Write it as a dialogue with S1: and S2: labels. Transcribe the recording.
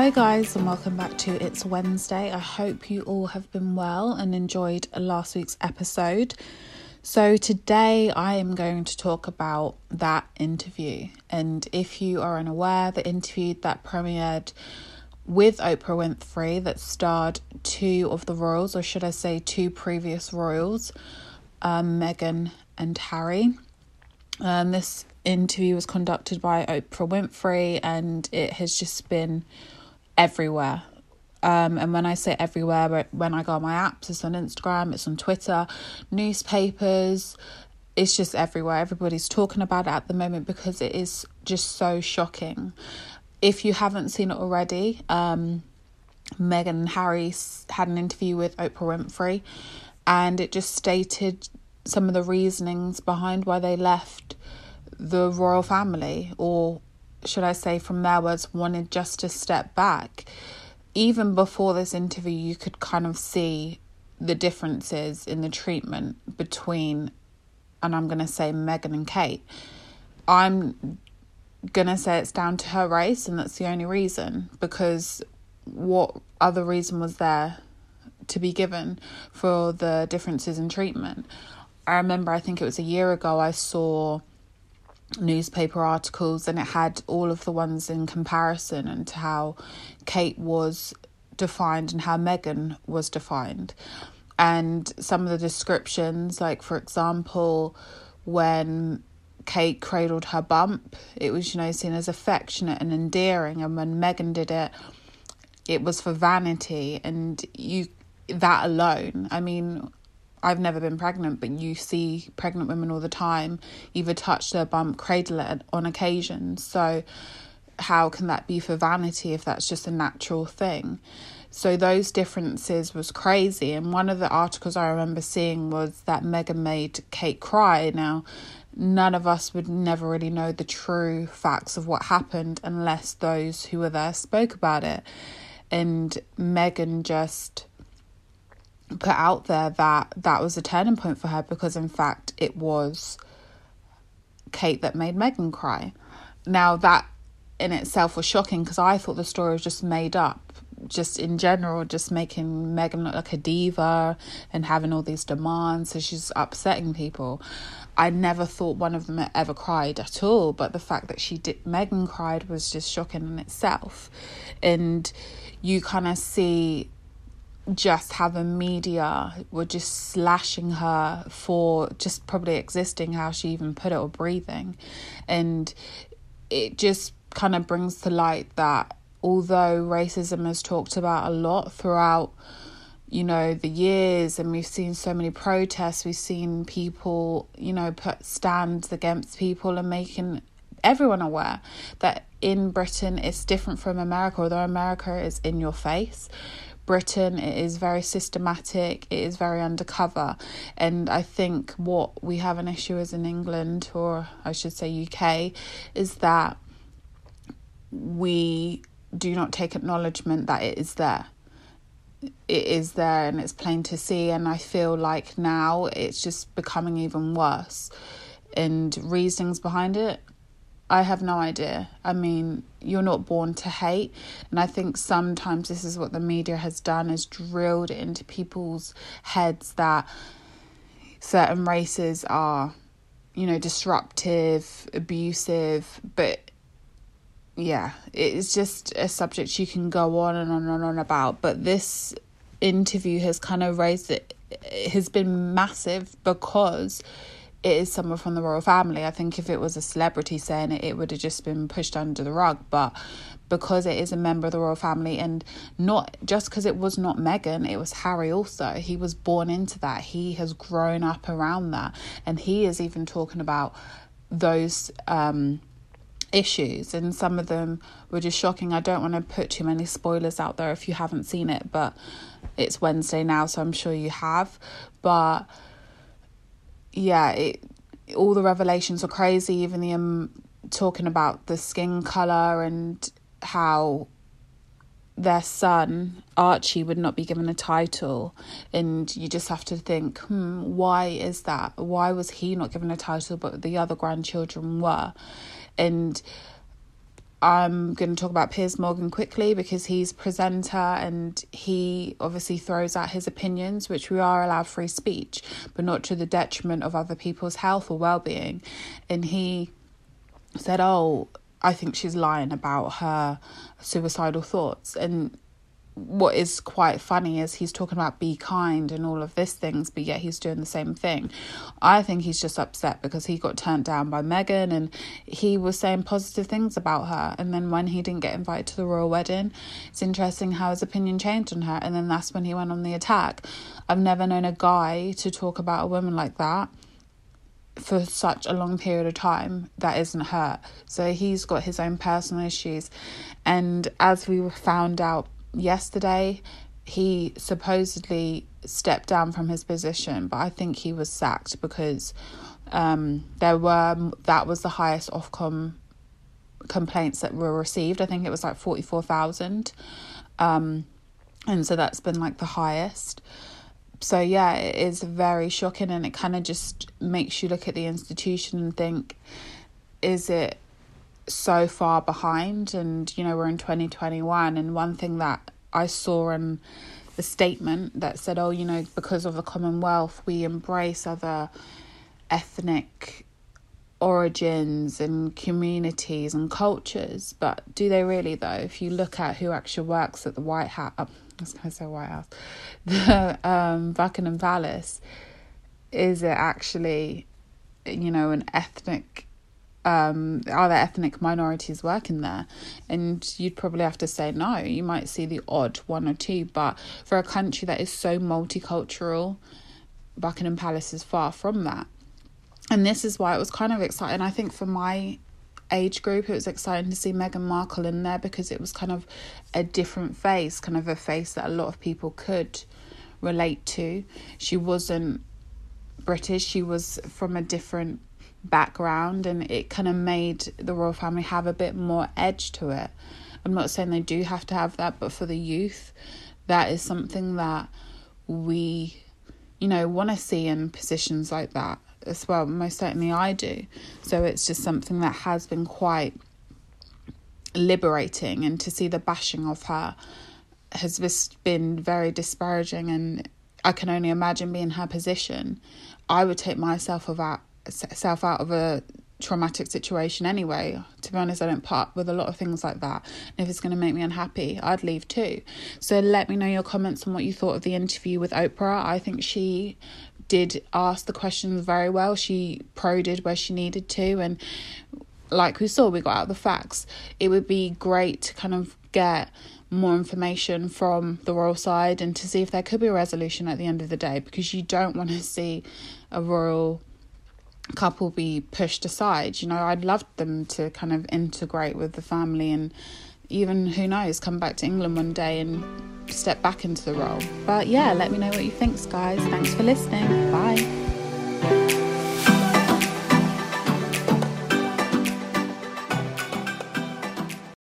S1: Hello, guys, and welcome back to It's Wednesday. I hope you all have been well and enjoyed last week's episode. So, today I am going to talk about that interview. And if you are unaware, the interview that premiered with Oprah Winfrey that starred two of the royals, or should I say, two previous royals, um, Meghan and Harry. Um, this interview was conducted by Oprah Winfrey, and it has just been everywhere. Um, and when I say everywhere, when I go on my apps, it's on Instagram, it's on Twitter, newspapers, it's just everywhere. Everybody's talking about it at the moment because it is just so shocking. If you haven't seen it already, um, Meghan and Harry had an interview with Oprah Winfrey, and it just stated some of the reasonings behind why they left the royal family, or should I say, from their words, wanted just to step back. Even before this interview, you could kind of see the differences in the treatment between, and I'm going to say Meghan and Kate. I'm going to say it's down to her race, and that's the only reason, because what other reason was there to be given for the differences in treatment? I remember, I think it was a year ago, I saw newspaper articles and it had all of the ones in comparison and to how Kate was defined and how Meghan was defined. And some of the descriptions, like for example, when Kate cradled her bump, it was, you know, seen as affectionate and endearing. And when Meghan did it, it was for vanity. And you, that alone, I mean, I've never been pregnant, but you see pregnant women all the time either touch their bump, cradle it on occasion. So, how can that be for vanity if that's just a natural thing? So, those differences was crazy. And one of the articles I remember seeing was that Meghan made Kate cry. Now, none of us would never really know the true facts of what happened unless those who were there spoke about it. And Meghan just put out there that that was a turning point for her because in fact it was Kate that made Meghan cry. Now that in itself was shocking because I thought the story was just made up. Just in general, just making Meghan look like a diva and having all these demands, so she's upsetting people. I never thought one of them ever cried at all, but the fact that she did, Meghan cried was just shocking in itself. And you kind of see just how the media were just slashing her for just probably existing, how she even put it, or breathing. And it just kind of brings to light that although racism is talked about a lot throughout you know the years and we've seen so many protests we've seen people you know put stands against people and making everyone aware that in britain it's different from america although america is in your face Britain, it is very systematic, it is very undercover. And I think what we have an issue is in England, or I should say UK, is that we do not take acknowledgement that it is there. It is there and it's plain to see, and I feel like now it's just becoming even worse. And reasons behind it, I have no idea. I mean, you're not born to hate. And I think sometimes this is what the media has done is drilled into people's heads that certain races are, you know, disruptive, abusive, but yeah, it's just a subject you can go on and on and on about. But this interview has kind of raised it, it has been massive because it is someone from the royal family. I think if it was a celebrity saying it, it would have just been pushed under the rug. But because it is a member of the royal family, and not just because it was not Meghan, it was Harry also. He was born into that. He has grown up around that. And he is even talking about those um, issues. And some of them were just shocking. I don't want to put too many spoilers out there if you haven't seen it, but it's Wednesday now, so I'm sure you have. But yeah, it, all the revelations are crazy. Even the um, talking about the skin color and how their son Archie would not be given a title, and you just have to think, hmm, why is that? Why was he not given a title, but the other grandchildren were? And I'm going to talk about Piers Morgan quickly because he's presenter and he obviously throws out his opinions, which we are allowed free speech, but not to the detriment of other people's health or well-being. And he said, "Oh, I think she's lying about her suicidal thoughts." And what is quite funny is he's talking about be kind and all of these things, but yet he's doing the same thing. I think he's just upset because he got turned down by Meghan and he was saying positive things about her. And then when he didn't get invited to the royal wedding, it's interesting how his opinion changed on her. And then that's when he went on the attack. I've never known a guy to talk about a woman like that for such a long period of time that isn't her. So he's got his own personal issues. And as we found out yesterday he supposedly stepped down from his position, but I think he was sacked because um, there were that was the highest Ofcom complaints that were received. I think it was like forty four thousand, um, and so that's been like the highest. So yeah, it is very shocking, and it kind of just makes you look at the institution and think, is it so far behind and you know we're in 2021 and one thing that I saw in the statement that said oh you know because of the commonwealth we embrace other ethnic origins and communities and cultures. But do they really though? If you look at who actually works at the white house oh, I was going to say white house. The um, Buckingham Palace is it actually you know an ethnic um, are there ethnic minorities working there? And you'd probably have to say no. You might see the odd one or two, but for a country that is so multicultural, Buckingham Palace is far from that. And this is why it was kind of exciting. I think for my age group, it was exciting to see Meghan Markle in there because it was kind of a different face, kind of a face that a lot of people could relate to. She wasn't British, she was from a different background and it kind of made the royal family have a bit more edge to it. I'm not saying they do have to have that, but for the youth, that is something that we, you know, want to see in positions like that as well. Most certainly I do. So it's just something that has been quite liberating and to see the bashing of her has just been very disparaging and I can only imagine being her position. I would take myself about self out of a traumatic situation anyway. To be honest, I don't part with a lot of things like that. And if it's going to make me unhappy, I'd leave too. So let me know your comments on what you thought of the interview with Oprah. I think she did ask the questions very well. She probed where she needed to. And like we saw, we got out the facts. It would be great to kind of get more information from the royal side and to see if there could be a resolution at the end of the day because you don't want to see a royal couple be pushed aside. You know, I'd love them to kind of integrate with the family and even who knows, come back to England one day and step back into the role. But yeah, let me know what you think, guys. Thanks for listening. Bye.